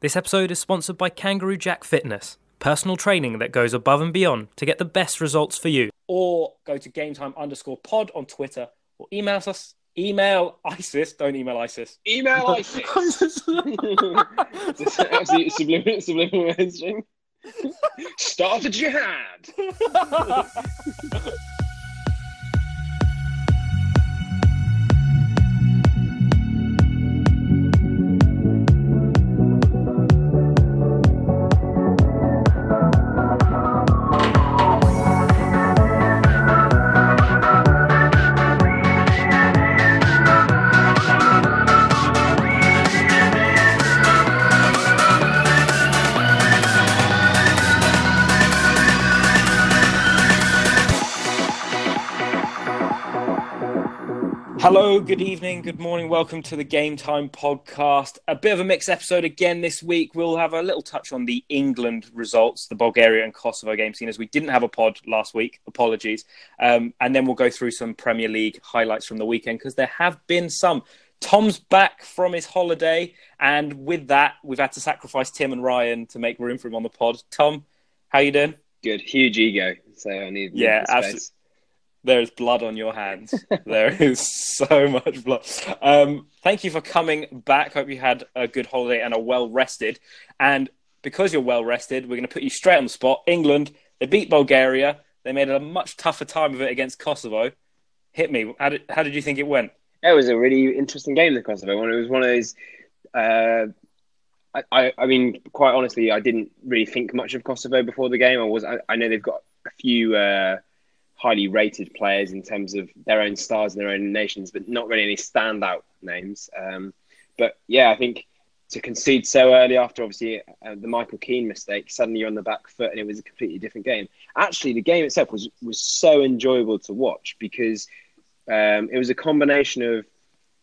This episode is sponsored by Kangaroo Jack Fitness, personal training that goes above and beyond to get the best results for you. Or go to gametime underscore pod on Twitter or email us. Email ISIS. Don't email ISIS. Email ISIS. This absolute subliminal, subliminal messaging. Start a jihad. good evening, good morning. Welcome to the Game Time podcast. A bit of a mixed episode again this week. We'll have a little touch on the England results, the Bulgaria and Kosovo game scene, as we didn't have a pod last week. Apologies. Um, and then we'll go through some Premier League highlights from the weekend because there have been some. Tom's back from his holiday, and with that, we've had to sacrifice Tim and Ryan to make room for him on the pod. Tom, how you doing? Good, huge ego. So I need Yeah, absolutely. There is blood on your hands. there is so much blood. Um, thank you for coming back. Hope you had a good holiday and are well rested. And because you're well rested, we're going to put you straight on the spot. England, they beat Bulgaria. They made a much tougher time of it against Kosovo. Hit me. How did, how did you think it went? It was a really interesting game, the Kosovo one. It was one of those. Uh, I, I, I mean, quite honestly, I didn't really think much of Kosovo before the game. I was, I, I know they've got a few uh, highly rated players in terms of their own stars and their own nations, but not really any standout names. Um, but yeah, I think to concede so early after obviously uh, the Michael Keane mistake, suddenly you're on the back foot and it was a completely different game. Actually, the game itself was was so enjoyable to watch because um, it was a combination of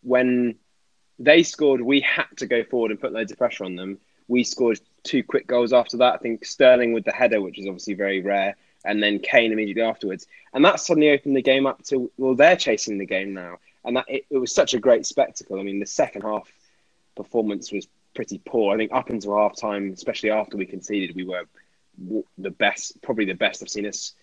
when they scored, we had to go forward and put loads of pressure on them. We scored two quick goals after that. I think Sterling with the header, which is obviously very rare, and then Kane immediately afterwards. And that suddenly opened the game up to well, they're chasing the game now, and that it, it was such a great spectacle. I mean, the second half performance was pretty poor. I think up until half time, especially after we conceded, we were the best, probably the best I've seen us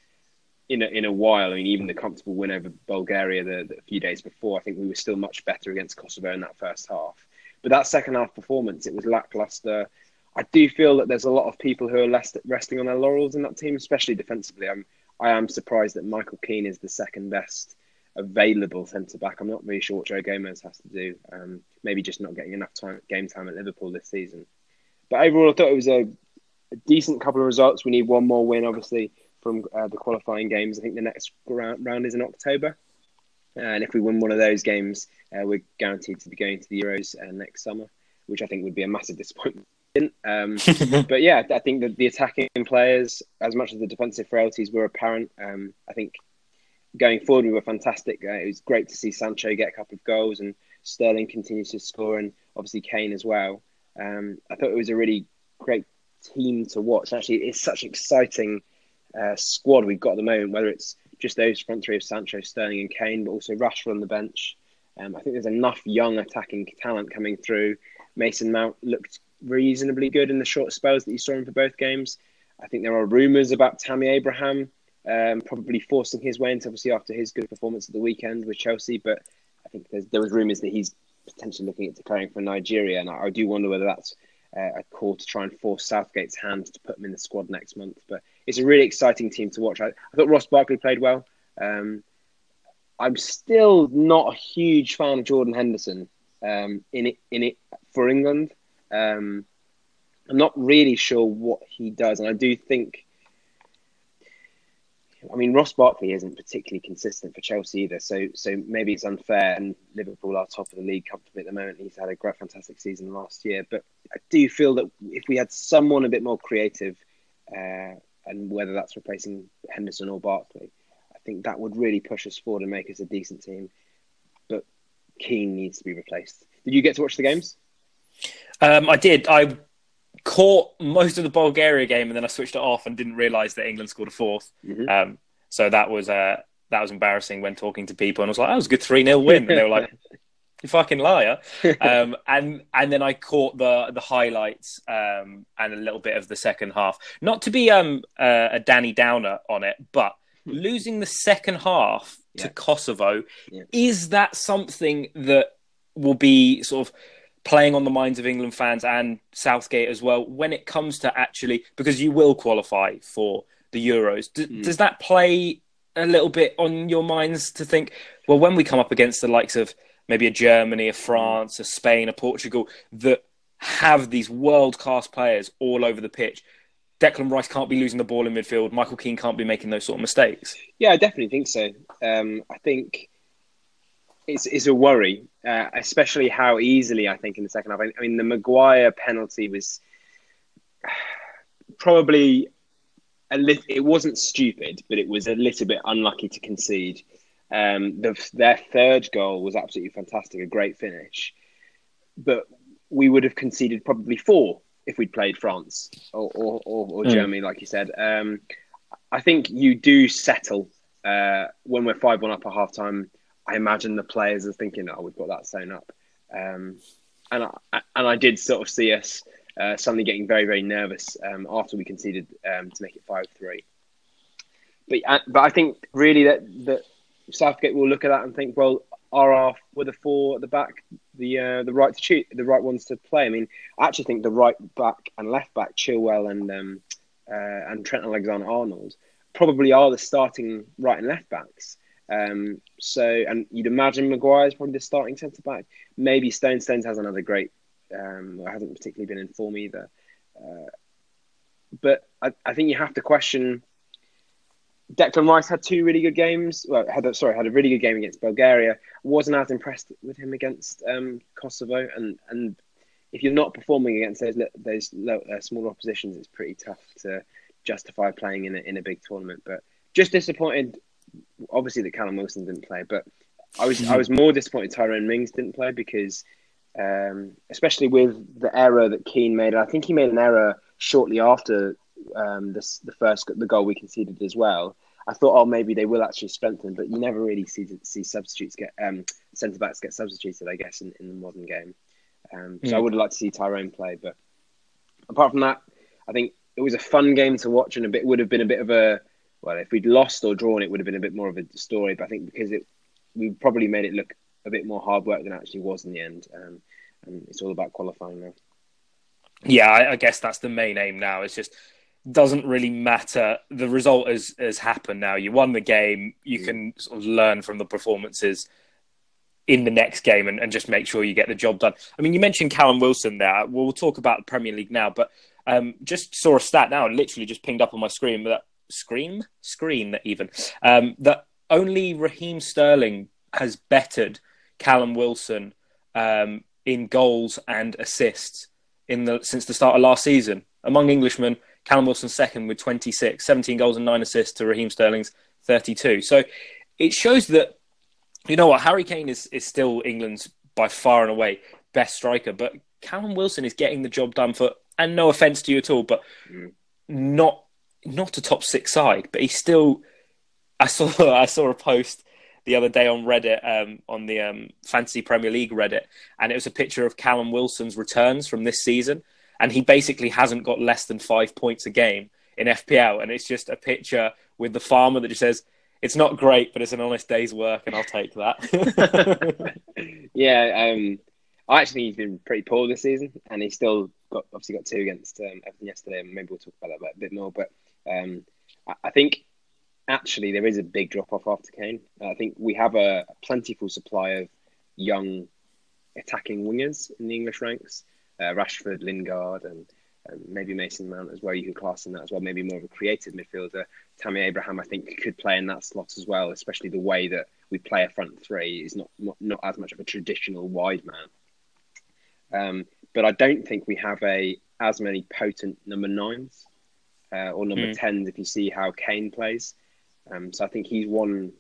in a, in a while. I mean, even the comfortable win over Bulgaria the, the few days before, I think we were still much better against Kosovo in that first half. But that second half performance, it was lackluster. I do feel that there's a lot of people who are resting on their laurels in that team, especially defensively. I'm I am surprised that Michael Keane is the second best available centre back. I'm not really sure what Joe Gomez has to do. Um, maybe just not getting enough time game time at Liverpool this season. But overall, I thought it was a, a decent couple of results. We need one more win, obviously, from uh, the qualifying games. I think the next round, round is in October. And if we win one of those games, uh, we're guaranteed to be going to the Euros uh, next summer, which I think would be a massive disappointment. Um, but yeah, I think that the attacking players, as much as the defensive frailties were apparent, um, I think going forward we were fantastic. Uh, it was great to see Sancho get a couple of goals and Sterling continues to score, and obviously Kane as well. Um, I thought it was a really great team to watch. Actually, it's such an exciting uh, squad we've got at the moment. Whether it's just those front three of Sancho, Sterling, and Kane, but also Rashford on the bench. Um, I think there's enough young attacking talent coming through. Mason Mount looked reasonably good in the short spells that you saw him for both games. I think there are rumours about Tammy Abraham um, probably forcing his way into obviously after his good performance at the weekend with Chelsea, but I think there was rumours that he's potentially looking at declaring for Nigeria, and I, I do wonder whether that's uh, a call to try and force Southgate's hand to put him in the squad next month. But it's a really exciting team to watch. I, I thought Ross Barkley played well. Um, I'm still not a huge fan of Jordan Henderson um, in it in it for England. Um, I'm not really sure what he does, and I do think. I mean, Ross Barkley isn't particularly consistent for Chelsea either, so so maybe it's unfair. And Liverpool are top of the league comfortably at the moment. He's had a great, fantastic season last year, but I do feel that if we had someone a bit more creative, uh, and whether that's replacing Henderson or Barkley, I think that would really push us forward and make us a decent team. But Keane needs to be replaced. Did you get to watch the games? Um, I did. I caught most of the Bulgaria game and then I switched it off and didn't realise that England scored a 4th Mhm. Um, so that was uh, that was embarrassing when talking to people and I was like, "That was a good three 0 win." And they were like, You fucking liar. um, and and then I caught the the highlights um, and a little bit of the second half. Not to be um, uh, a Danny Downer on it, but losing the second half to Kosovo Yeah. is that something that will be sort of playing on the minds of England fans and Southgate as well when it comes to actually because you will qualify for the Euros. D- Mm. Does that play a little bit on your minds to think, well, when we come up against the likes of maybe a Germany, a France, a Spain, a Portugal that have these world class players all over the pitch, Declan Rice can't be losing the ball in midfield. Michael Keane can't be making those sort of mistakes. Yeah, I definitely think so. Um, I think it's, it's a worry, uh, especially how easily I think in the second half. I, I mean, the Maguire penalty was probably a it wasn't stupid, but it was a little bit unlucky to concede. Um, the, their third goal was absolutely fantastic, a great finish, but we would have conceded probably four if we'd played France or or, or, or Mm. Germany, like you said. Um, I think you do settle uh, when we're five one up at half time. I imagine the players are thinking, "Oh, we've got that sewn up," um, and I, and I did sort of see us uh, suddenly getting very very nervous um, after we conceded um, to make it five three. But uh, but I think really that that Southgate will look at that and think, well, are our were the four at the back the uh, the right to choose the right ones to play? I mean, I actually think the right back and left back, Chilwell and um, uh, and Trent Alexander Arnold, probably are the starting right and left backs. Um, so, and you'd imagine Maguire is probably the starting centre back. Maybe Stone Stones has another great, um, hasn't particularly been in form either. Uh, but I, I think you have to question. Declan Rice had two really good games. Well, had a, sorry, had a really good game against Bulgaria. wasn't as impressed with him against um, Kosovo, and and if you're not performing against those those uh, smaller oppositions, it's pretty tough to justify playing in a, in a big tournament. But just disappointed, obviously that Callum Wilson didn't play, but I was I was more disappointed Tyrone Mings didn't play because, um, especially with the error that Keane made, and I think he made an error shortly after um, this, the first the goal we conceded as well. I thought, oh, maybe they will actually strengthen, but you never really see see substitutes get um, centre backs get substituted. I guess in, in the modern game. Um, so I Mm. would have liked to see Tyrone play, but apart from that, I think it was a fun game to watch, and a bit would have been a bit of a well, if we'd lost or drawn, it would have been a bit more of a story. But I think because it, we probably made it look a bit more hard work than it actually was in the end, um, and it's all about qualifying now. Yeah, I, I guess that's the main aim now. It's just doesn't really matter. The result has has happened now. You won the game. You Mm. can sort of learn from the performances in the next game and, and just make sure you get the job done. I mean, you mentioned Callum Wilson there. We'll talk about the Premier League now, but um, just saw a stat now, and literally just pinged up on my screen that screen screen even um, that only Raheem Sterling has bettered Callum Wilson um, in goals and assists in the since the start of last season. Among Englishmen, Callum Wilson second with 26, 17 goals and nine assists to Raheem Sterling's 32. So it shows that you know what Harry Kane is is still England's by far and away best striker, but Callum Wilson is getting the job done for. And no offense to you at all, but Mm. not not a top six side, but he's still. I saw I saw a post the other day on Reddit um, on the um, Fantasy Premier League Reddit, and it was a picture of Callum Wilson's returns from this season, and he basically hasn't got less than five points a game in FPL, and it's just a picture with the farmer that just says. It's not great, but it's an honest day's work, and I'll take that. yeah, um, I actually think he's been pretty poor this season, and he's still got obviously got two against um, Everton yesterday, and maybe we'll talk about that a bit more. But um, I, think actually there is a big drop off after Kane. I think we have a, plentiful supply of young attacking wingers in the English ranks. Uh, Rashford, Lingard, and maybe Mason Mount as well. You can class in that as well. Maybe more of a creative midfielder. Tammy Abraham, I think, could play in that slot as well, especially the way that we play a front three is not not, not as much of a traditional wide man. Um, but I don't think we have a as many potent number nines uh, or number Mm. tens if you see how Kane plays. Um, so I think he's one.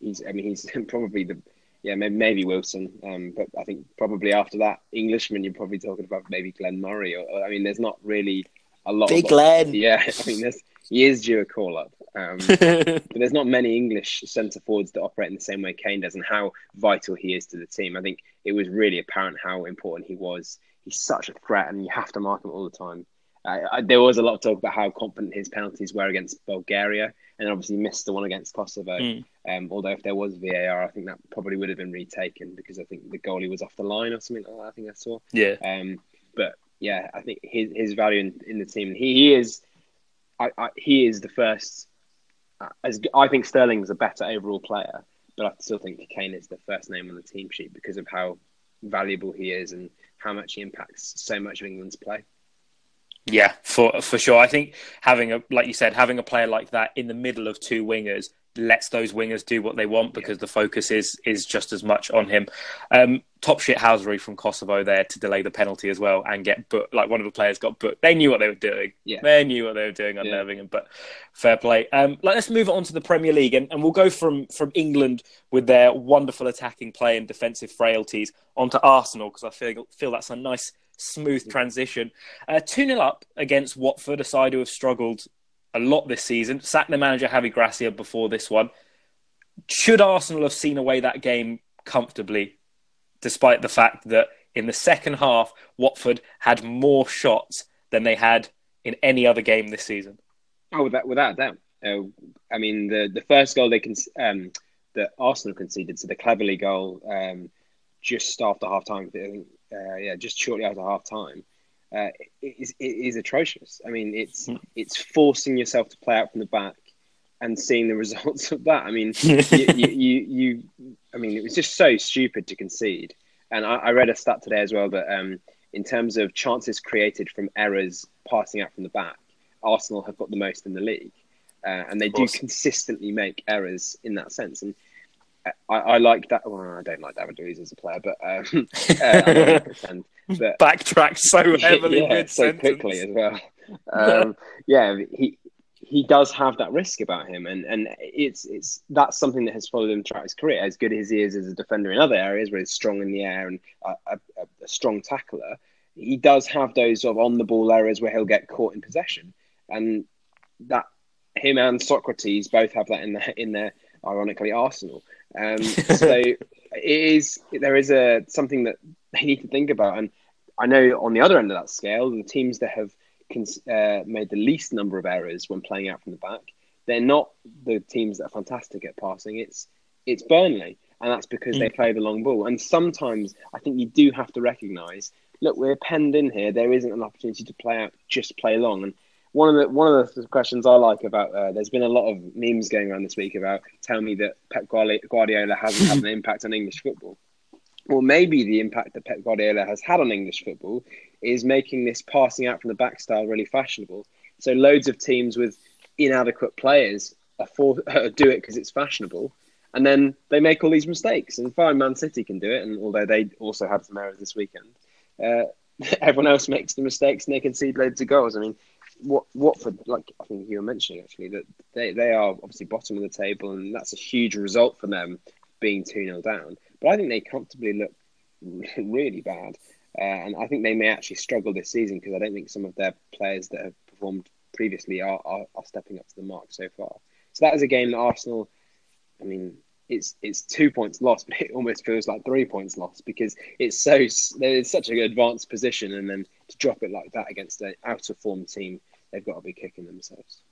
He's I mean he's probably the yeah maybe, maybe Wilson, um, but I think probably after that Englishman you're probably talking about maybe Glenn Murray or, or I mean there's not really a lot. Big of, Glenn. yeah, I mean there's he is due a call up. Um, but there's not many English centre forwards that operate in the same way Kane does, and how vital he is to the team. I think it was really apparent how important he was. He's such a threat, and you have to mark him all the time. Uh, I, there was a lot of talk about how confident his penalties were against Bulgaria, and obviously missed the one against Kosovo. Mm. Um, although if there was VAR, I think that probably would have been retaken because I think the goalie was off the line or something like that. I think I saw. Yeah. Um, but yeah, I think his his value in, in the team, he, he is, I, I, he is the first. Uh, as I think Sterling's a better overall player, but I still think Kane is the first name on the team sheet because of how valuable he is and how much he impacts so much of England's play. Yeah, for for sure. I think having a like you said, having a player like that in the middle of two wingers lets those wingers do what they want because yeah. the focus is is just as much on him. Um, top shit housery from Kosovo there to delay the penalty as well and get booked. Like one of the players got booked. They knew what they were doing. Yeah. They knew what they were doing, unnerving yeah. But fair play. Um, like, let's move on to the Premier League and, and we'll go from from England with their wonderful attacking play and defensive frailties onto Arsenal because I feel feel that's a nice smooth transition. Uh, 2 uh, 0 up against Watford, a side who have struggled a lot this season. Sacked the manager Javi Gracia before this one. Should Arsenal have seen away that game comfortably, despite the fact that in the second half, Watford had more shots than they had in any other game this season? Oh, without, without doubt. Uh, I mean, the, the first goal they can, um, that Arsenal conceded, so the Cleverley goal um, just after half time, uh, yeah, just shortly after half time, uh, is, is atrocious. I mean, it's hmm. it's forcing yourself to play out from the back and seeing the results of that. I mean, you, you, you, you, I mean, it was just so stupid to concede. And I, I read a stat today as well that um, in terms of chances created from errors passing out from the back, Arsenal have got the most in the league, uh, and they do consistently make errors in that sense. And I, I like that. Well, I don't like David Luiz as a player, but um, uh. But backtrack so heavily, yeah, so quickly as well. Um, yeah, he he does have that risk about him, and, and it's it's that's something that has followed him throughout his career. As good as he is as a defender in other areas, where he's strong in the air and a, a, a strong tackler, he does have those sort of on the ball errors where he'll get caught in possession, and that him and Sokratis both have that in the in their ironically Arsenal. Um, so it is there is a something that they need to think about, and I know on the other end of that scale, the teams that have uh, made the least number of errors when playing out from the back, they're not the teams that are fantastic at passing. It's it's Burnley, and that's because mm. they play the long ball. And sometimes I think you do have to recognise, look, we're penned in here. There isn't an opportunity to play out, just play long. And one of the one of the questions I like about uh, there's been a lot of memes going around this week about tell me that Pep Guardiola hasn't had an impact on English football. Well, maybe the impact that Pep Guardiola has had on English football is making this passing out from the back style really fashionable. So loads of teams with inadequate players for, uh, do it because it's fashionable, and then they make all these mistakes. And fine, Man City can do it, and although they also had some errors this weekend, uh, everyone else makes the mistakes and they concede loads of goals. I mean, what Watford, like I think you were mentioning actually, that they, they are obviously bottom of the table, and that's a huge result for them being 2 0 down. But I think they comfortably look really bad. Uh, and I think they may actually struggle this season because I don't think some of their players that have performed previously are, are, are stepping up to the mark so far. So that is a game that Arsenal, I mean, it's it's two points lost, but it almost feels like three points lost because it's so there's such an advanced position, and then to drop it like that against an out of form team they've got to be kicking themselves.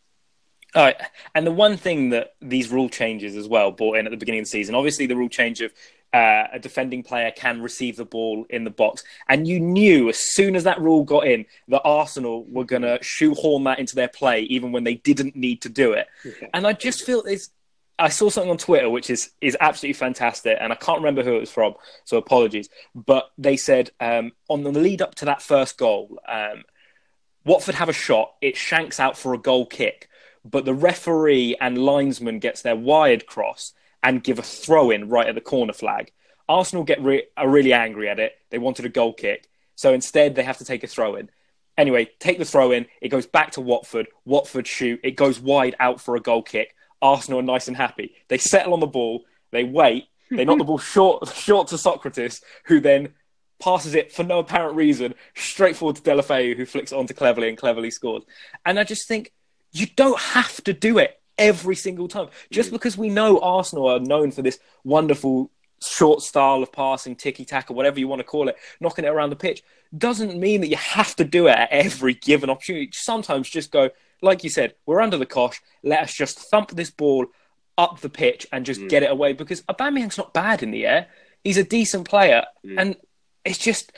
All right. And the one thing that these rule changes as well brought in at the beginning of the season, obviously the rule change of uh, a defending player can receive the ball in the box. And you knew as soon as that rule got in that Arsenal were going to shoehorn that into their play, even when they didn't need to do it. Yeah. And I just feel it's. I saw something on Twitter which is is absolutely fantastic, and I can't remember who it was from, so apologies. But they said um, on the lead up to that first goal, um, Watford have a shot. It shanks out for a goal kick, but the referee and linesman gets their wired cross and give a throw in right at the corner flag. Arsenal get re- are really angry at it. They wanted a goal kick, so instead they have to take a throw in. Anyway, take the throw in. It goes back to Watford. Watford shoot. It goes wide out for a goal kick. Arsenal are nice and happy. They settle on the ball. They wait. They knock the ball short, short to Sokratis, who then passes it for no apparent reason straight forward to Deulofeu, who flicks it onto Cleverley, and Cleverley scores. And I just think you don't have to do it every single time. Just because we know Arsenal are known for this wonderful short style of passing, ticky tack, or whatever you want to call it, knocking it around the pitch, doesn't mean that you have to do it at every given opportunity. Sometimes just go, like you said, we're under the cosh. Let us just thump this ball up the pitch and just mm. get it away because Aubameyang's not bad in the air. He's a decent player, mm. and it's just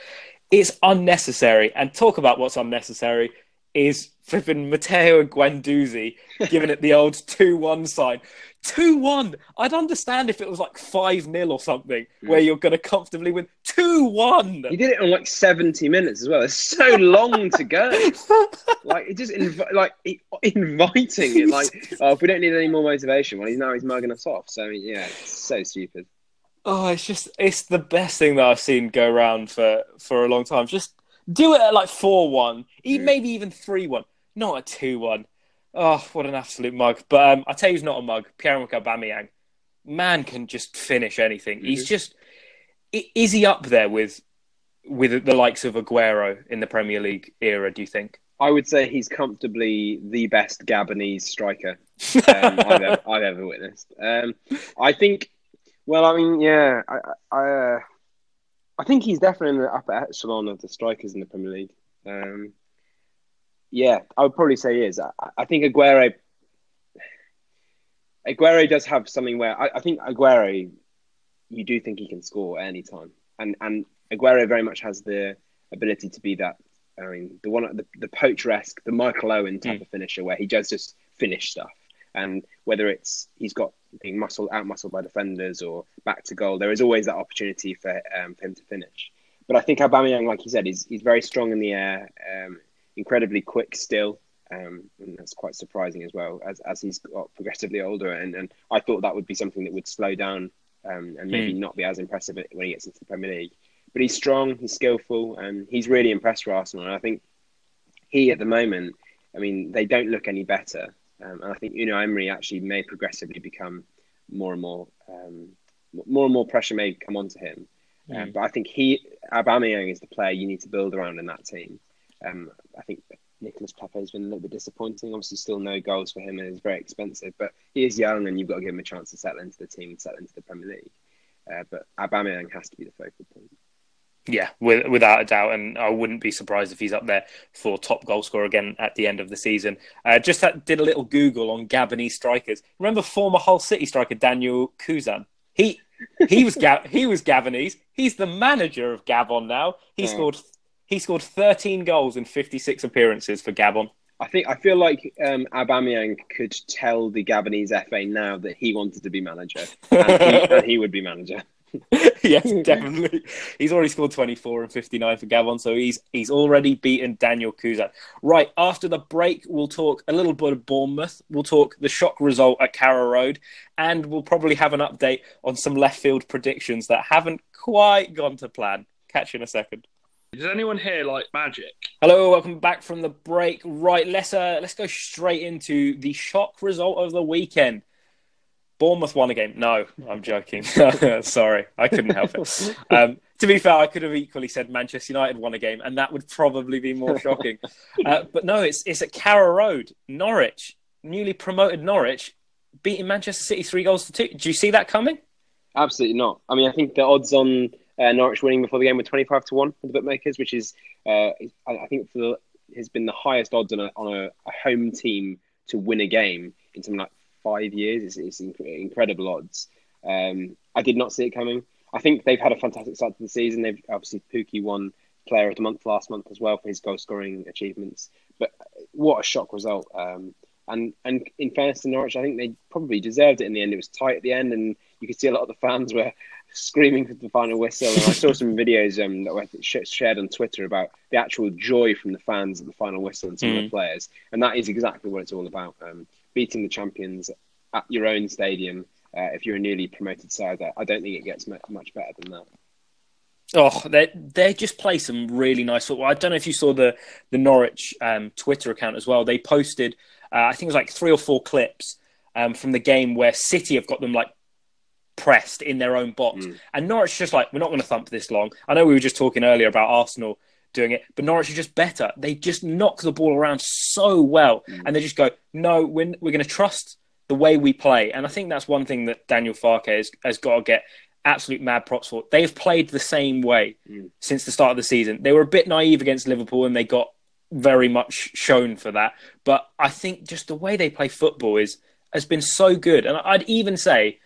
it's unnecessary. And talk about what's unnecessary is flipping Matteo Guendouzi giving it the old two-one sign. Two one. I'd understand if it was like five 0 or something, mm. where you're going to comfortably win. Two one. You did it on like seventy minutes as well. It's so long to go. like it just inv- like inviting it. Like oh, if we don't need any more motivation, well, he's now he's mugging us off. So yeah, it's so stupid. Oh, it's just it's the best thing that I've seen go around for for a long time. Just do it at like four one, mm. maybe even three one, not a two one. Oh, what an absolute mug! But um, I tell you, he's not a mug. Pierre-Emerick Aubameyang, man, can just finish anything. Mm-hmm. He's just is he up there with with the likes of Aguero in the Premier League era? Do you think? I would say he's comfortably the best Gabonese striker um, I've, ever, I've, ever, witnessed. Um, I think. Well, I mean, yeah, I, I, uh, I think he's definitely in the upper echelon of the strikers in the Premier League. Um, yeah, I would probably say he is. I, I think Aguero. Aguero does have something where I, I, think Aguero, you do think he can score at any time, and and Aguero very much has the ability to be that. I mean, the one the, the poacher-esque, the Michael Owen type mm. of finisher, where he does just finish stuff, and whether it's he's got being muscled out muscled by defenders or back to goal, there is always that opportunity for, um, for him to finish. But I think Aubameyang, like you said, he's he's very strong in the air. Um, incredibly quick still. Um, and that's quite surprising as well as, as he's got progressively older. And, and I thought that would be something that would slow down um, and maybe mm. not be as impressive when he gets into the Premier League. But he's strong, he's skillful, and he's really impressed for Arsenal. And I think he, at the moment, I mean, they don't look any better. Um, and I think Unai Emery actually may progressively become more and more, um, more and more pressure may come onto him. Mm. but I think he, Aubameyang, is the player you need to build around in that team. Um, I think Nicolas Pepe has been a little bit disappointing. Obviously, still no goals for him, and it's very expensive. But he is young, and you've got to give him a chance to settle into the team and settle into the Premier League. Uh, but Aubameyang has to be the focal point. Yeah, with, without a doubt, and I wouldn't be surprised if he's up there for top goal scorer again at the end of the season. Uh, just did a little Google on Gabonese strikers. Remember former Hull City striker Daniel Cousin? He he was Ga- he was Gabonese. He's the manager of Gabon now. He oh. scored he scored 13 goals in 56 appearances for Gabon. I think I feel like um, Aubameyang could tell the Gabonese FA now that he wanted to be manager, and he, and he would be manager. yes, definitely. He's already scored 24 and 59 for Gabon, so he's he's already beaten Daniel Cousin. Right, after the break, we'll talk a little bit of Bournemouth. We'll talk the shock result at Carrow Road, and we'll probably have an update on some left field predictions that haven't quite gone to plan. Catch you in a second. Does anyone here like magic? Hello, welcome back from the break. Right, let's uh, let's go straight into the shock result of the weekend. Bournemouth won a game. No, I'm joking. Sorry, I couldn't help it. Um, to be fair, I could have equally said Manchester United won a game, and that would probably be more shocking. Uh, but no, it's it's at Carrow Road, Norwich, newly promoted Norwich, beating Manchester City three goals to two. Do you see that coming? Absolutely not. I mean, I think the odds on uh, Norwich winning before the game were 25 to 1 for the bookmakers, which is, uh, I think, for the, has been the highest odds on, a, on a, a, home team to win a game in something like five years. It's, it's incredible odds. Um, I did not see it coming. I think they've had a fantastic start to the season. They've obviously Pukki won Player of the Month last month as well for his goal scoring achievements. But what a shock result! Um, and and in fairness to Norwich, I think they probably deserved it in the end. It was tight at the end, and you could see a lot of the fans were screaming for the final whistle. And I saw some videos um, that were shared on Twitter about the actual joy from the fans at the final whistle and some mm. of the mm. players. And that is exactly what it's all about: um, beating the champions at your own stadium. Uh, if you're a newly promoted side, I don't think it gets much better than that. Oh, they they just play some really nice football. I don't know if you saw the the Norwich um, Twitter account as well. They posted, uh, I think it was like three or four clips um, from the game where City have got them like pressed in their own box. Mm. And Norwich just like, we're not going to thump this long. I know we were just talking earlier about Arsenal doing it. But Norwich are just better. They just knock the ball around so well, Mm. and they just go, no, we're, we're going to trust the way we play. And I think that's one thing that Daniel Farke has, has got to get absolute mad props for. They've played the same way Mm. since the start of the season. They were a bit naive against Liverpool, and they got very much shown for that. But I think just the way they play football is has been so good. And I'd even say,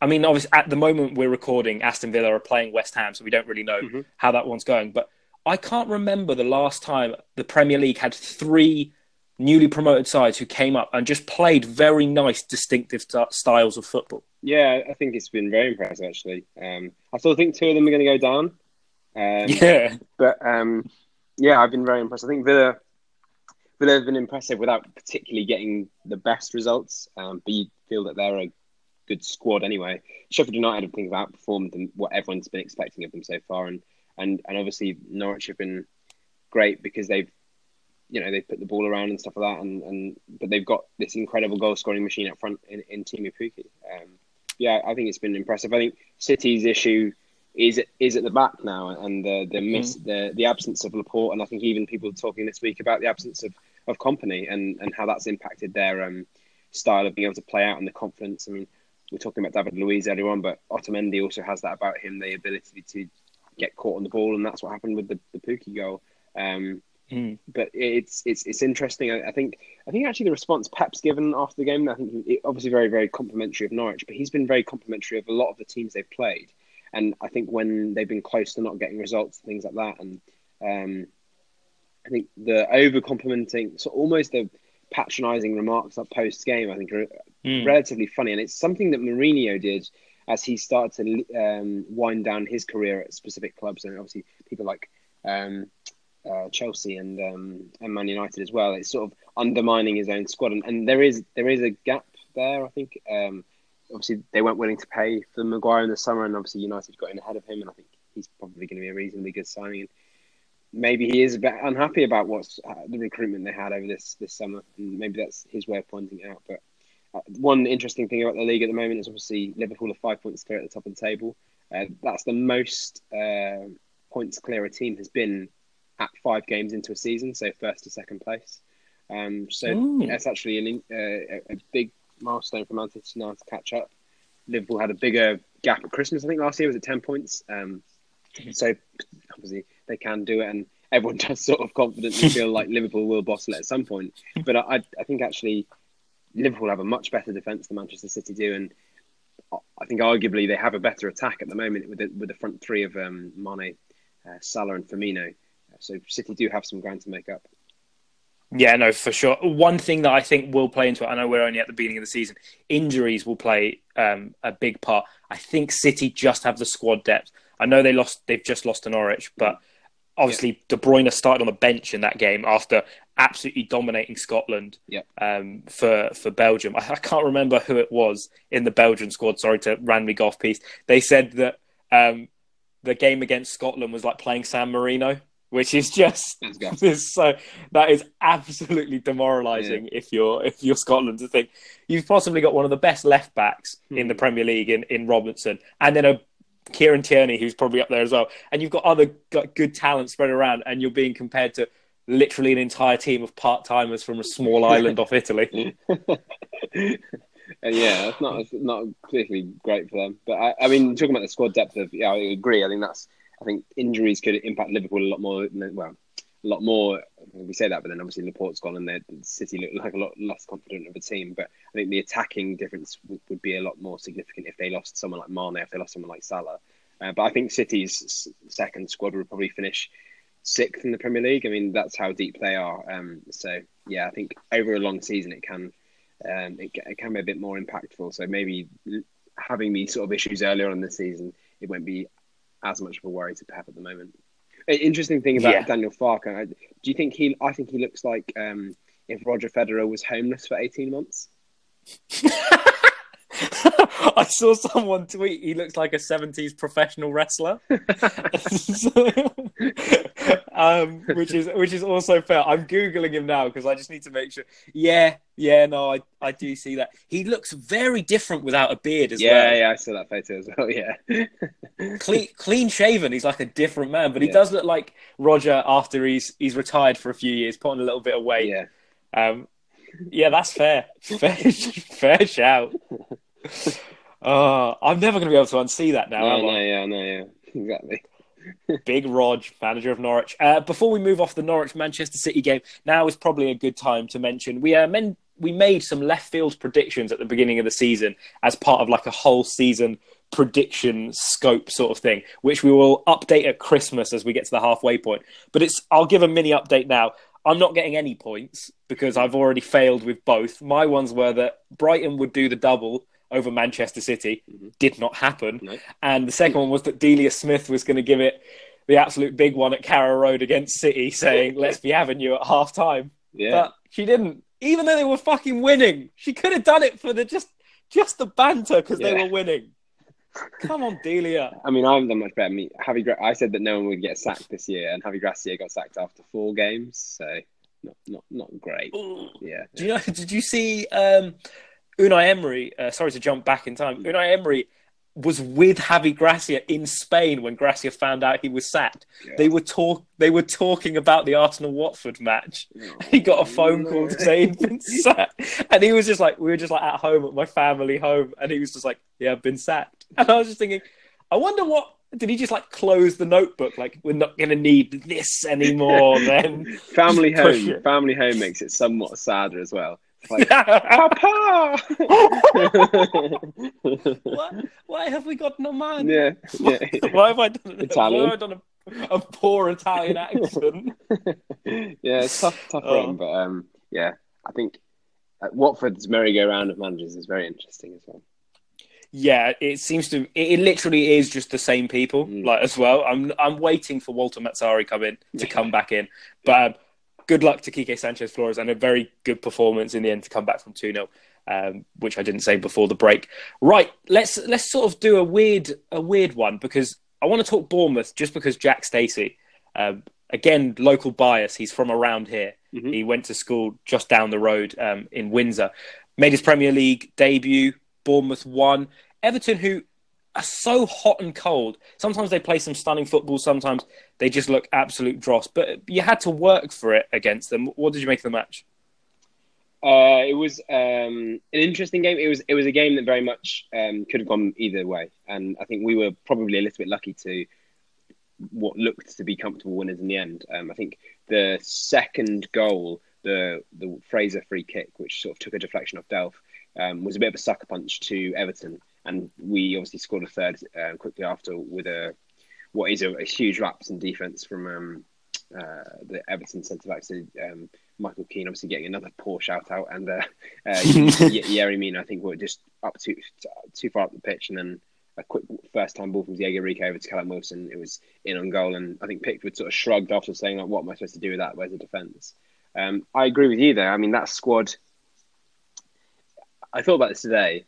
I mean, obviously at the moment we're recording, Aston Villa are playing West Ham, so we don't really know Mhm. how that one's going. But I can't remember the last time the Premier League had three newly promoted sides who came up and just played very nice, distinctive st- styles of football. Yeah, I think it's been very impressive actually. Um, I still think two of them are going to go down. Um, Yeah, But um, yeah, I've been very impressed. I think Villa, Villa have been impressive without particularly getting the best results. Um, but you feel that they're a good squad anyway. Sheffield United, I think, have outperformed them, what everyone's been expecting of them so far, and and and obviously Norwich have been great because they've, you know, they've put the ball around and stuff like that, and and but they've got this incredible goal scoring machine up front in in Teemu Pukki. Um, yeah, I think it's been impressive. I think City's issue is is at the back now, and the the miss the the absence of Laporte, and I think even people talking this week about the absence of of Kompany and and how that's impacted their um style of being able to play out and the confidence. I mean, we we're talking about David Luiz earlier on, but Otamendi also has that about him, the ability to get caught on the ball, and that's what happened with the the Pukki goal. Um, Mm. but it's it's it's interesting. I, I think I think actually the response Pep's given after the game, I think he, obviously very very complimentary of Norwich, but he's been very complimentary of a lot of the teams they've played. And I think when they've been close to not getting results, things like that, and um, I think the over complimenting, so almost the patronising remarks up post game, I think are Mm. relatively funny, and it's something that Mourinho did as he started to um, wind down his career at specific clubs, and obviously people like um, uh, Chelsea and um, and Man United as well. It's sort of undermining his own squad, and, and there is there is a gap there. I think um, obviously they weren't willing to pay for Maguire in the summer, and obviously United got in ahead of him, and I think he's probably going to be a reasonably good signing. Maybe he is a bit unhappy about what's uh, the recruitment they had over this this summer, and maybe that's his way of pointing it out. But one interesting thing about the league at the moment is obviously Liverpool are five points clear at the top of the table. Uh, that's the most uh, points clear a team has been at five games into a season, so first to second place. Um, so Ooh. that's actually an, uh, a- big milestone for Manchester United to catch up. Liverpool had a bigger gap at Christmas, I think last year was at ten points. Um, so obviously they can do it, and everyone does sort of confidently feel like Liverpool will bottle it at some point. But I, I think actually Liverpool have a much better defence than Manchester City do, and I think arguably they have a better attack at the moment with the, with the front three of um, Mane, uh, Salah, and Firmino. So City do have some ground to make up. Yeah, no, for sure. One thing that I think will play into it, I know we're only at the beginning of the season, injuries will play um, a big part. I think City just have the squad depth. I know they lost, they've just lost to Norwich, but obviously De Bruyne started on the bench in that game after absolutely dominating Scotland Yeah. um, for for Belgium. I, I can't remember who it was in the Belgian squad. Sorry to randomly go off piece. They said that um, the game against Scotland was like playing San Marino, which is just is so that is absolutely demoralising if you're if you're Scotland to think you've possibly got one of the best left backs in the Premier League in, in Robinson and then a Kieran Tierney who's probably up there as well and you've got other good talent spread around and you're being compared to literally an entire team of part timers from a small island off Italy. And uh, yeah, that's not not particularly great for them. But I, I mean, talking about the squad depth of, yeah, I agree. I think that's, I think injuries could impact Liverpool a lot more. Than, well, a lot more. We say that, but then obviously Laporte's gone, and the City look like a lot less confident of a team. But I think the attacking difference would, would be a lot more significant if they lost someone like Mane, if they lost someone like Salah. Uh, but I think City's second squad would probably finish sixth in the Premier League. I mean, that's how deep they are. Um, so yeah, I think over a long season, it can um, it, it can be a bit more impactful. So maybe having these sort of issues earlier on in the season, it won't be as much of a worry to Pep at the moment. An interesting thing about Yeah. Daniel Farke, do you think he? I think he looks like um, if Roger Federer was homeless for eighteen months. I saw someone tweet he looks like a 70s professional wrestler. um, which is which is also fair. I'm googling him now because I just need to make sure. Yeah, yeah, no, I, I do see that. He looks very different without a beard as yeah, well. yeah, yeah, I saw that photo as well. Yeah, Clean, clean shaven. He's like a different man, but he Yeah. does look like Roger after he's he's retired for a few years, putting a little bit of weight. yeah. Um, yeah, that's fair. Fair, fair shout. Oh, I'm never going to be able to unsee that now. No, am I? yeah, no, yeah, exactly. Big Rog, manager of Norwich. Uh, before we move off the Norwich Manchester City game, now is probably a good time to mention we uh, men- we made some left field predictions at the beginning of the season as part of like a whole season prediction scope sort of thing, which we will update at Christmas as we get to the halfway point. But it's I'll give a mini update now. I'm not getting any points because I've already failed with both. My ones were that Brighton would do the double over Manchester City. Mm-hmm. Did not happen. No. And the second one was that Delia Smith was going to give it the absolute big one at Carrow Road against City, saying, let's be having you at half time. Yeah, But she didn't. Even though they were fucking winning, she could have done it for the just just the banter because they were winning. Come on, Delia. I mean, I haven't done much better. I Javi, Gra- I said that no one would get sacked this year, and Javi Gracia got sacked after four games, so not not not great. Yeah, Do you know? Did you see um, Unai Emery? Uh, sorry to jump back in time. Unai Emery was with Javi Gracia in Spain when Gracia found out he was sacked. Yeah. They were talk. They were talking about the Arsenal Watford match. He got a phone call to say he'd been sacked, and he was just like, we were just like at home at my family home, and he was just like, yeah, I've been sacked. And I was just thinking, I wonder what. Did he just like close the notebook? Like we're not going to need this anymore. Then family home. it. Family home makes it somewhat sadder as well. It's like, Papa. Why, why have we got no man? yeah, yeah. Why have I done, Italian. Why have I done a, a poor Italian accent? yeah, it's tough, tough Oh. run, but um, yeah, I think uh, Watford's merry-go-round of managers is very interesting as well. yeah, it seems to. It, it literally is just the same people, Mm. like as well. I'm I'm waiting for Walter Mazzarri come in to come back in, but um, good luck to Quique Sanchez Flores and a very good performance in the end to come back from two 0 um, which I didn't say before the break. Right, let's let's sort of do a weird a weird one because I want to talk Bournemouth just because Jack Stacey, um, again local bias. He's from around here. Mhm. He went to school just down the road um, in Windsor. Made his Premier League debut. Bournemouth won. Everton, who are so hot and cold. Sometimes they play some stunning football. Sometimes they just look absolute dross. But you had to work for it against them. What did you make of the match? Uh, it was um, an interesting game. It was it was a game that very much um, could have gone either way, and I think we were probably a little bit lucky to what looked to be comfortable winners in the end. Um, I think the second goal, the the Fraser free kick, which sort of took a deflection off Delph, um, was a bit of a sucker punch to Everton, and we obviously scored a third uh, quickly after with a what is a, a huge lapse in defence from um, uh, the Everton centre back. So um, Michael Keane obviously getting another poor shout out, and uh, uh, Ye- Yerry Mina I think were just up too too far up the pitch, and then a quick first time ball from Diego Rico over to Callum Wilson. It was in on goal, and I think Pickford sort of shrugged after saying like, "What am I supposed to do with that? Where's the defence?" Um, I agree with you there. I mean that squad. I thought about this today.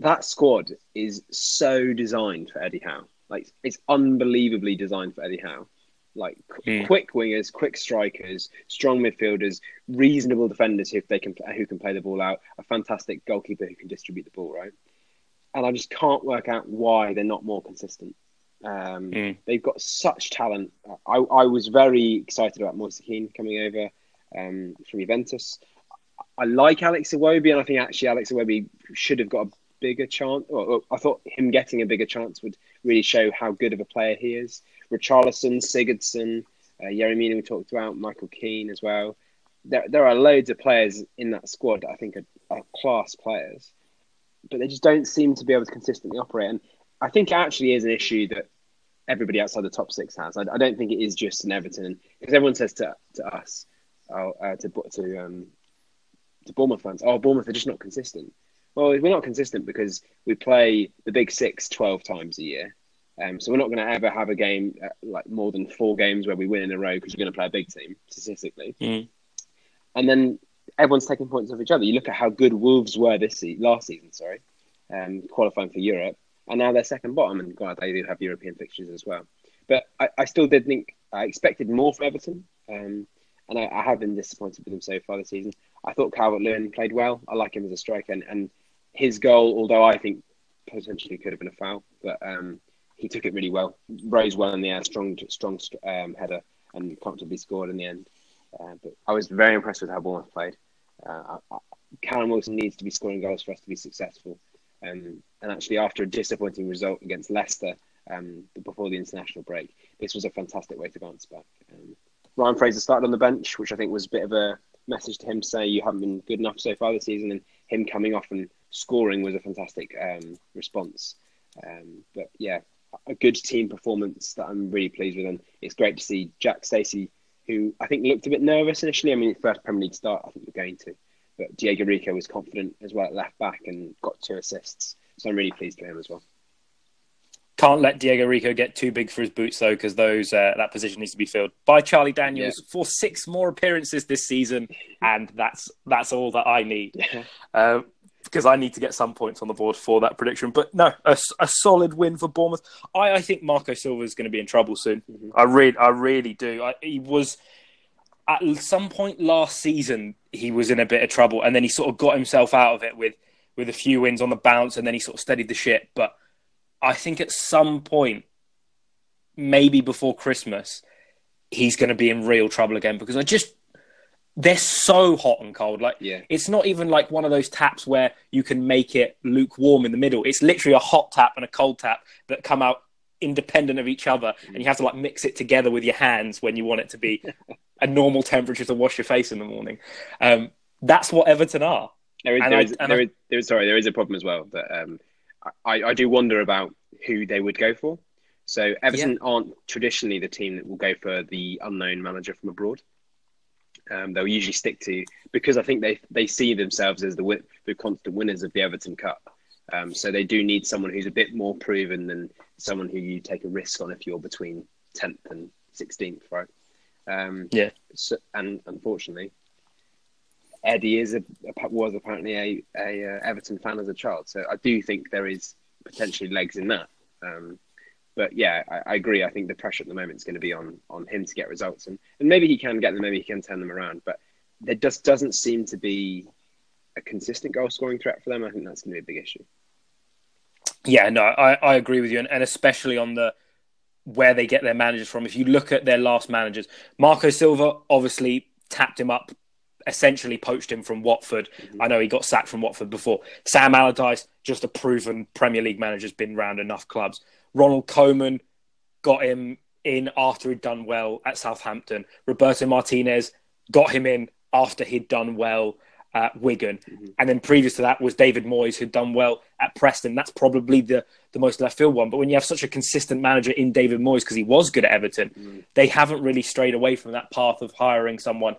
That squad is so designed for Eddie Howe. Like it's unbelievably designed for Eddie Howe. Like Mm. quick wingers, quick strikers, strong midfielders, reasonable defenders who they can who can play the ball out, a fantastic goalkeeper who can distribute the ball right. And I just can't work out why they're not more consistent. Um, Mm. They've got such talent. I, I was very excited about Moise Kean coming over um, from Juventus. I like Alex Iwobi, and I think actually Alex Iwobi should have got a bigger chance. Or I thought him getting a bigger chance would really show how good of a player he is. Richarlison, Sigurdsson, uh, Yerry Mina we talked about, Michael Keane as well. There, there are loads of players in that squad that I think are, are class players, but they just don't seem to be able to consistently operate. And I think it actually is an issue that everybody outside the top six has. I, I don't think it is just an Everton because everyone says to to us, oh, uh, to to um, to Bournemouth fans, oh, Bournemouth are just not consistent. Well, we're not consistent because we play the big six 12 times a year. Um, so we're not going to ever have a game uh, like more than four games where we win in a row because we're going to play a big team statistically. Mm. And then everyone's taking points off each other. You look at how good Wolves were this se- last season, sorry, um, qualifying for Europe, and now they're second bottom, and God, they do have European fixtures as well. But I, I still did think I expected more from Everton, um, and I, I, have been disappointed with them so far this season. I thought Calvert Lewin played well. I like him as a striker, and, and, his goal, although I think potentially could have been a foul, but um, he took it really well. Rose well in the air, strong, strong um, header, and comfortably scored in the end. Uh, but I was very impressed with how Bournemouth played. Uh, Callum Wilson needs to be scoring goals for us to be successful. Um, and actually, after a disappointing result against Leicester um, before the international break, this was a fantastic way to bounce back. Um, Ryan Fraser started on the bench, which I think was a bit of a message to him to say you haven't been good enough so far this season, and him coming off and scoring was a fantastic um, response. Um, but yeah, a good team performance that I'm really pleased with, and it's great to see Jack Stacey, who I think looked a bit nervous initially. I mean, first Premier League start, I think you're going to, but Diego Rico was confident as well at left back and got two assists, so I'm really pleased with him as well. Can't let Diego Rico get too big for his boots though, because those uh, that position needs to be filled by Charlie Daniels yeah. for six more appearances this season, and that's that's all that I need. uh, because I need to get some points on the board for that prediction. But no, a, a solid win for Bournemouth. I, I think Marco Silva is going to be in trouble soon. Mm-hmm. I really, I really do. I, he was at some point last season he was in a bit of trouble, and then he sort of got himself out of it with with a few wins on the bounce, and then he sort of steadied the ship. But I think at some point, maybe before Christmas, he's going to be in real trouble again because I just they're so hot and cold. Like yeah. it's not even like one of those taps where you can make it lukewarm in the middle. It's literally a hot tap and a cold tap that come out independent of each other, and you have to like mix it together with your hands when you want it to be a normal temperature to wash your face in the morning. Um, that's what Everton are. There is, there, I, is, there, I, is, there is, sorry, there is a problem as well that um, I, I do wonder about who they would go for. So Everton yeah. aren't traditionally the team that will go for the unknown manager from abroad um, they'll usually stick to because I think they they see themselves as the the constant winners of the Everton Cup. Um, so they do need someone who's a bit more proven than someone who you take a risk on if you're between tenth and sixteenth, right? Um, yeah. So, and unfortunately, Eddie is a, was apparently a, a uh, Everton fan as a child, so I do think there is potentially legs in that. Um, but yeah, I, I, agree. I think the pressure at the moment is going to be on on him to get results, and, and maybe he can get them, maybe he can turn them around. But there just doesn't seem to be a consistent goal scoring threat for them. I think that's going to be a big issue. Yeah, no, I, I agree with you, and, and especially on the where they get their managers from. If you look at their last managers, Marco Silva obviously tapped him up, essentially poached him from Watford. Mm-hmm. I know he got sacked from Watford before. Sam Allardyce, just a proven Premier League manager, has been around enough clubs. Ronald Koeman got him in after he'd done well at Southampton. Roberto Martinez got him in after he'd done well at Wigan. Mm-hmm. And then previous to that was David Moyes, who'd done well at Preston. That's probably the, the most left field one. But when you have such a consistent manager in David Moyes, because he was good at Everton, mm-hmm. they haven't really strayed away from that path of hiring someone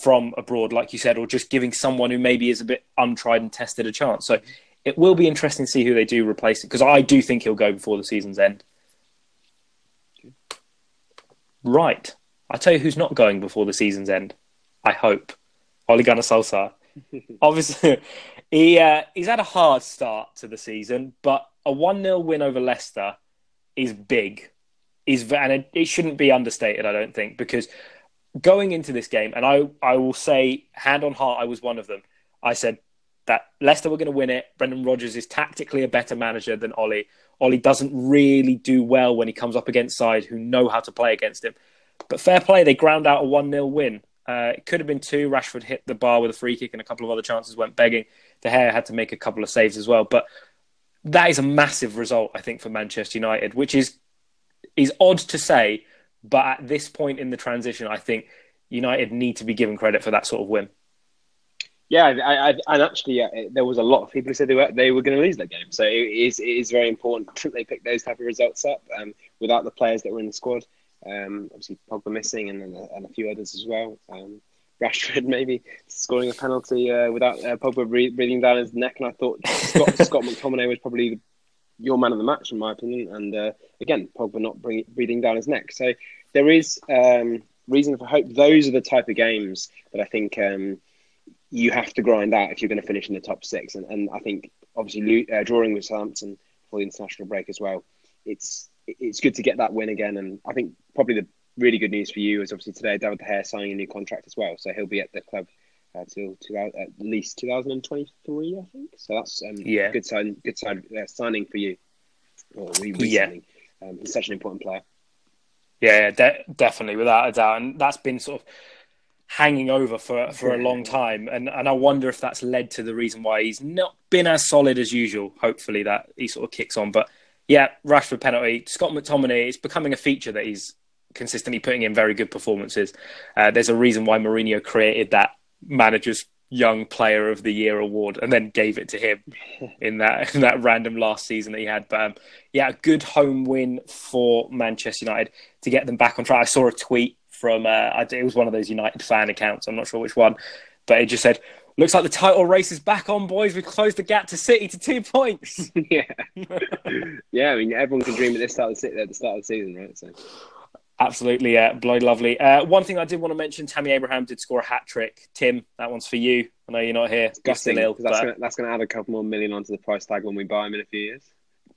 from abroad, like you said, or just giving someone who maybe is a bit untried and tested a chance. So it will be interesting to see who they do replace it because I do think he'll go before the season's end. Right. I tell you who's not going before the season's end. I hope. Ole Gunnar Solskjaer. Obviously, he uh, he's had a hard start to the season, but a one 0 win over Leicester is big. Is and it, it shouldn't be understated. I don't think because going into this game, and I I will say hand on heart, I was one of them. I said that Leicester were going to win it. Brendan Rodgers is tactically a better manager than Ollie. Ollie doesn't really do well when he comes up against sides who know how to play against him. But fair play, they ground out a 1 0 win. Uh, it could have been two. Rashford hit the bar with a free kick, and a couple of other chances went begging. De Gea had to make a couple of saves as well. But that is a massive result, I think, for Manchester United, which is is odd to say. But at this point in the transition, I think United need to be given credit for that sort of win. Yeah, I, I, and actually, there was a lot of people who said they were they were going to lose that game. So it is it is very important that they pick those type of results up um, without the players that were in the squad. Um, obviously, Pogba missing and, and, and, a few others as well. Um, Rashford maybe scoring a penalty uh, without uh, Pogba breathing down his neck, and I thought Scott, Scott McTominay was probably the, your man of the match in my opinion. And uh, again, Pogba not bring, breathing down his neck. So there is um, reason for hope. Those are the type of games that I think um, you have to grind out if you're going to finish in the top six. And, and I think obviously uh, drawing with Southampton for the international break as well, it's it's good to get that win again. And I think probably the really good news for you is obviously today David De Gea signing a new contract as well, so he'll be at the club uh, till, till at least 2023, I think. So that's um, yeah, good sign, good sign, uh, signing for you. Or yeah. Um, he's such an important player. Yeah, de- definitely, without a doubt, and that's been sort of hanging over for for a long time, and and I wonder if that's led to the reason why he's not been as solid as usual. Hopefully, that he sort of kicks on, but yeah, Rashford penalty. Scott McTominay, it's becoming a feature that he's consistently putting in very good performances. Uh, there's a reason why Mourinho created that manager's young player of the year award and then gave it to him in that in that random last season that he had. But um, yeah, a good home win for Manchester United to get them back on track. I saw a tweet from uh, it was one of those United fan accounts. I'm not sure which one, but it just said. Looks like the title race is back on, boys. We've closed the gap to City to two points. yeah, yeah. I mean, everyone can dream at this start of the, at the start of the season, right? So Absolutely, yeah, bloody lovely. Uh, one thing I did want to mention: Tammy Abraham did score a hat trick. Tim, that one's for you. I know you're not here. Gusting, Ill, that's but... going to add a couple more million onto the price tag when we buy him in a few years.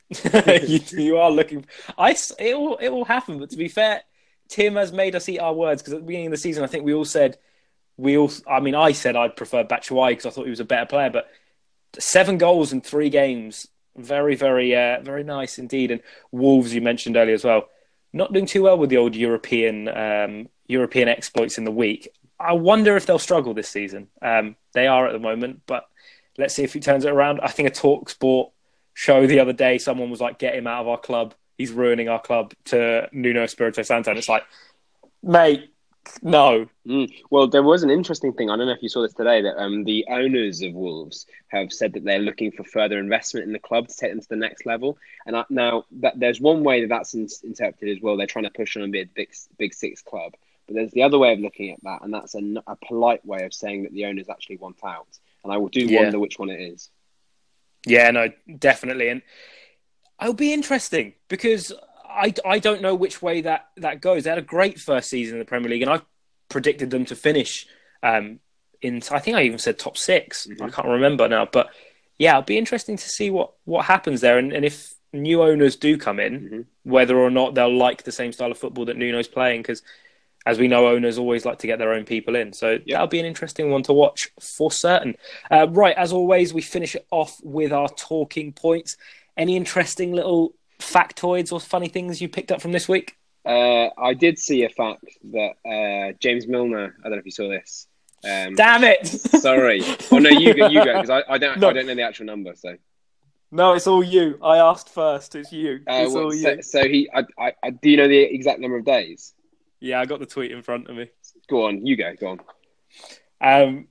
you, you, are looking. I it will it will happen. But to be fair, Tim has made us eat our words because at the beginning of the season, I think we all said we all. I mean, I said I'd prefer Batshuayi because I thought he was a better player. But seven goals in three games, very very uh, very nice indeed. And Wolves, you mentioned earlier as well not doing too well with the old European um, European exploits in the week. I wonder if they'll struggle this season. Um, they are at the moment, but let's see if he turns it around. I think a Talk Sport show the other day, someone was like, "Get him out of our club. He's ruining our club." To Nuno Espirito Santo, and it's like, mate, no. Mm. Well, there was an interesting thing. I don't know if you saw this today that um, the owners of Wolves have said that they're looking for further investment in the club to take them to the next level. And I, now that there's one way that that's in, interpreted as well. They're trying to push on a big, big, big six club. But there's the other way of looking at that, and that's a, a polite way of saying that the owners actually want out. And I do yeah. wonder which one it is. Yeah, no, definitely, and it'll be interesting because I, I don't know which way that, that goes. They had a great first season in the Premier League, and I predicted them to finish um, in. I think I even said top 6 mm-hmm. I can't remember now, but yeah, it'll be interesting to see what, what happens there, and, and if new owners do come in, mm-hmm. whether or not they'll like the same style of football that Nuno's playing, because as we know, owners always like to get their own people in. So yep. that'll be an interesting one to watch for certain. Uh, right, as always, we finish it off with our talking points. Any interesting little factoids or funny things you picked up from this week? Uh, I did see a fact that uh, James Milner. I don't know if you saw this. Um, Damn it! sorry. Oh no, you go. You go because I, I, don't. No. I don't know the actual number. So. No, it's all you. I asked first. It's you. Uh, it's well, all so, you. So he. I, I, Do you know the exact number of days? Yeah, I got the tweet in front of me. Go on. You go. Go on. Um.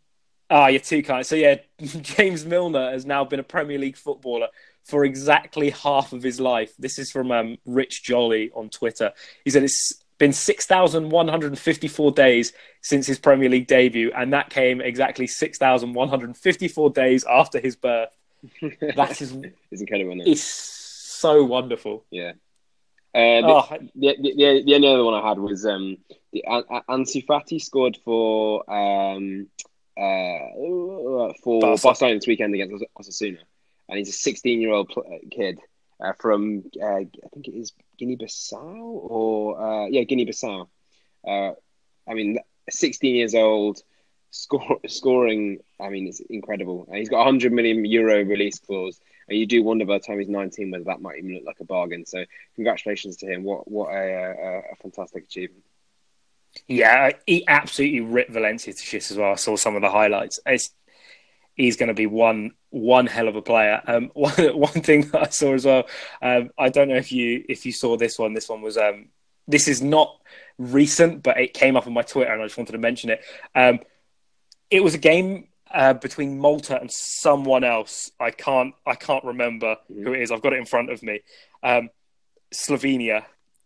Ah, you're too kind. So yeah, James Milner has now been a Premier League footballer for exactly half of his life. This is from um, Rich Jolly on Twitter. He said it's been 6,154 days since his Premier League debut, and that came exactly 6,154 days after his birth. That is it's incredible. It's so wonderful. Yeah. Uh, the, oh, the, the, the, only other one I had was um, the uh, Ansu Fati scored for um, uh, for Barca. Barcelona this weekend against Osasuna and he's a 16 year old uh, kid uh, from uh, I think it is Guinea Bissau or uh, yeah Guinea Bissau. Uh, I mean, 16 years old, score, scoring. I mean, it's incredible. And he's got a 100 million euro release clause, and you do wonder by the time he's 19 whether that might even look like a bargain. So, congratulations to him. What what a, a, a fantastic achievement. Yeah, he absolutely ripped Valencia to shit as well. I saw some of the highlights. It's he's going to be one one hell of a player. Um, one one thing that I saw as well. Um, I don't know if you if you saw this one. This one was um, this is not recent, but it came up on my Twitter, and I just wanted to mention it. Um, it was a game uh, between Malta and someone else. I can't I can't remember mm-hmm. who it is. I've got it in front of me. Um, Slovenia,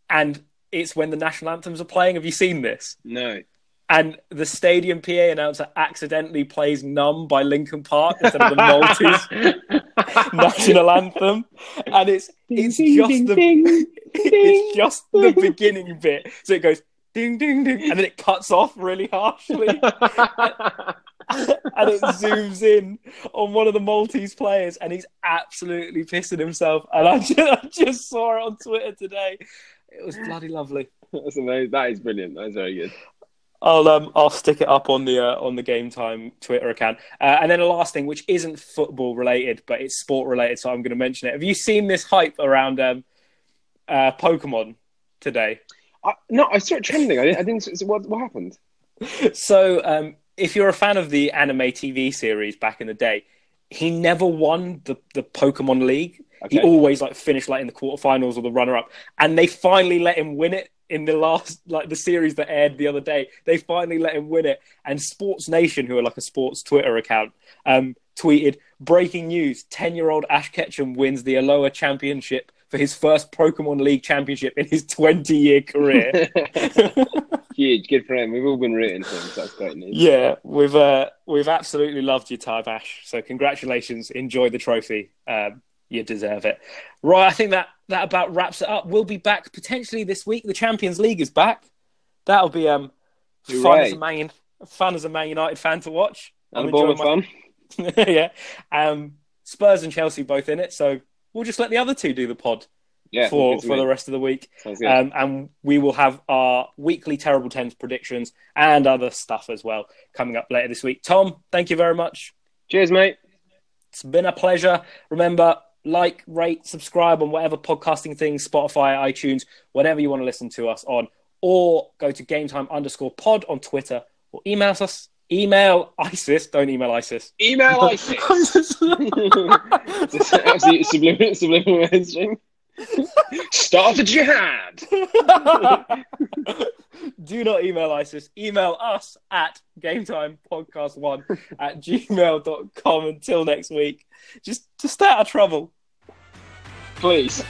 and it's when the national anthems are playing. Have you seen this? No and the stadium PA announcer accidentally plays "Numb" by Linkin Park instead of the Maltese national anthem, and it's it's ding, just ding, the ding, it's just the beginning bit. So it goes ding ding ding, and then it cuts off really harshly. and it zooms in on one of the Maltese players, and he's absolutely pissing himself. And I just, I just saw it on Twitter today. It was bloody lovely. That's amazing. That is brilliant. That is very good. I'll um I'll stick it up on the uh, on the Game Time Twitter account. Uh, and then the last thing, which isn't football related, but it's sport related, so I'm going to mention it. Have you seen this hype around um, uh, Pokemon today? I, no, I saw it trending. I didn't. I didn't so what, what happened? So, um, if you're a fan of the anime TV series back in the day, he never won the, the Pokemon League. He always like finished like in the quarterfinals or the runner up, and they finally let him win it in the last like the series that aired the other day. They finally let him win it, and Sports Nation, who are like a sports Twitter account, um, tweeted breaking news: ten year old Ash Ketchum wins the Alola Championship for his first Pokemon League championship in his twenty year career. Huge, good for him. We've all been rooting for him, so that's great news. Yeah, we've uh, we've absolutely loved your time, Ash. So congratulations, enjoy the trophy. Um, you deserve it. Right, I think that that about wraps it up. We'll be back potentially this week. The Champions League is back. That'll be um fun Hooray. as a Man fun as a Man United fan to watch. And I'm Bournemouth enjoying fun. yeah, um, Spurs and Chelsea both in it. So we'll just let the other two do the pod Yeah, for for me. the rest of the week. Um, and we will have our weekly terrible tens predictions and other stuff as well coming up later this week. Tom, thank you very much. Cheers, mate. It's been a pleasure. Remember, like, rate, subscribe on whatever podcasting things, Spotify, iTunes, whatever you want to listen to us on, or go to gametime underscore pod on Twitter or email us. Email ISIS. Don't email ISIS. Email ISIS. Just Absolutely subliminal, subliminal messaging. Start a jihad. Do not email ISIS. Email us at gametimepodcast1 at gmail.com. Until next week, just, to stay out of trouble. Please.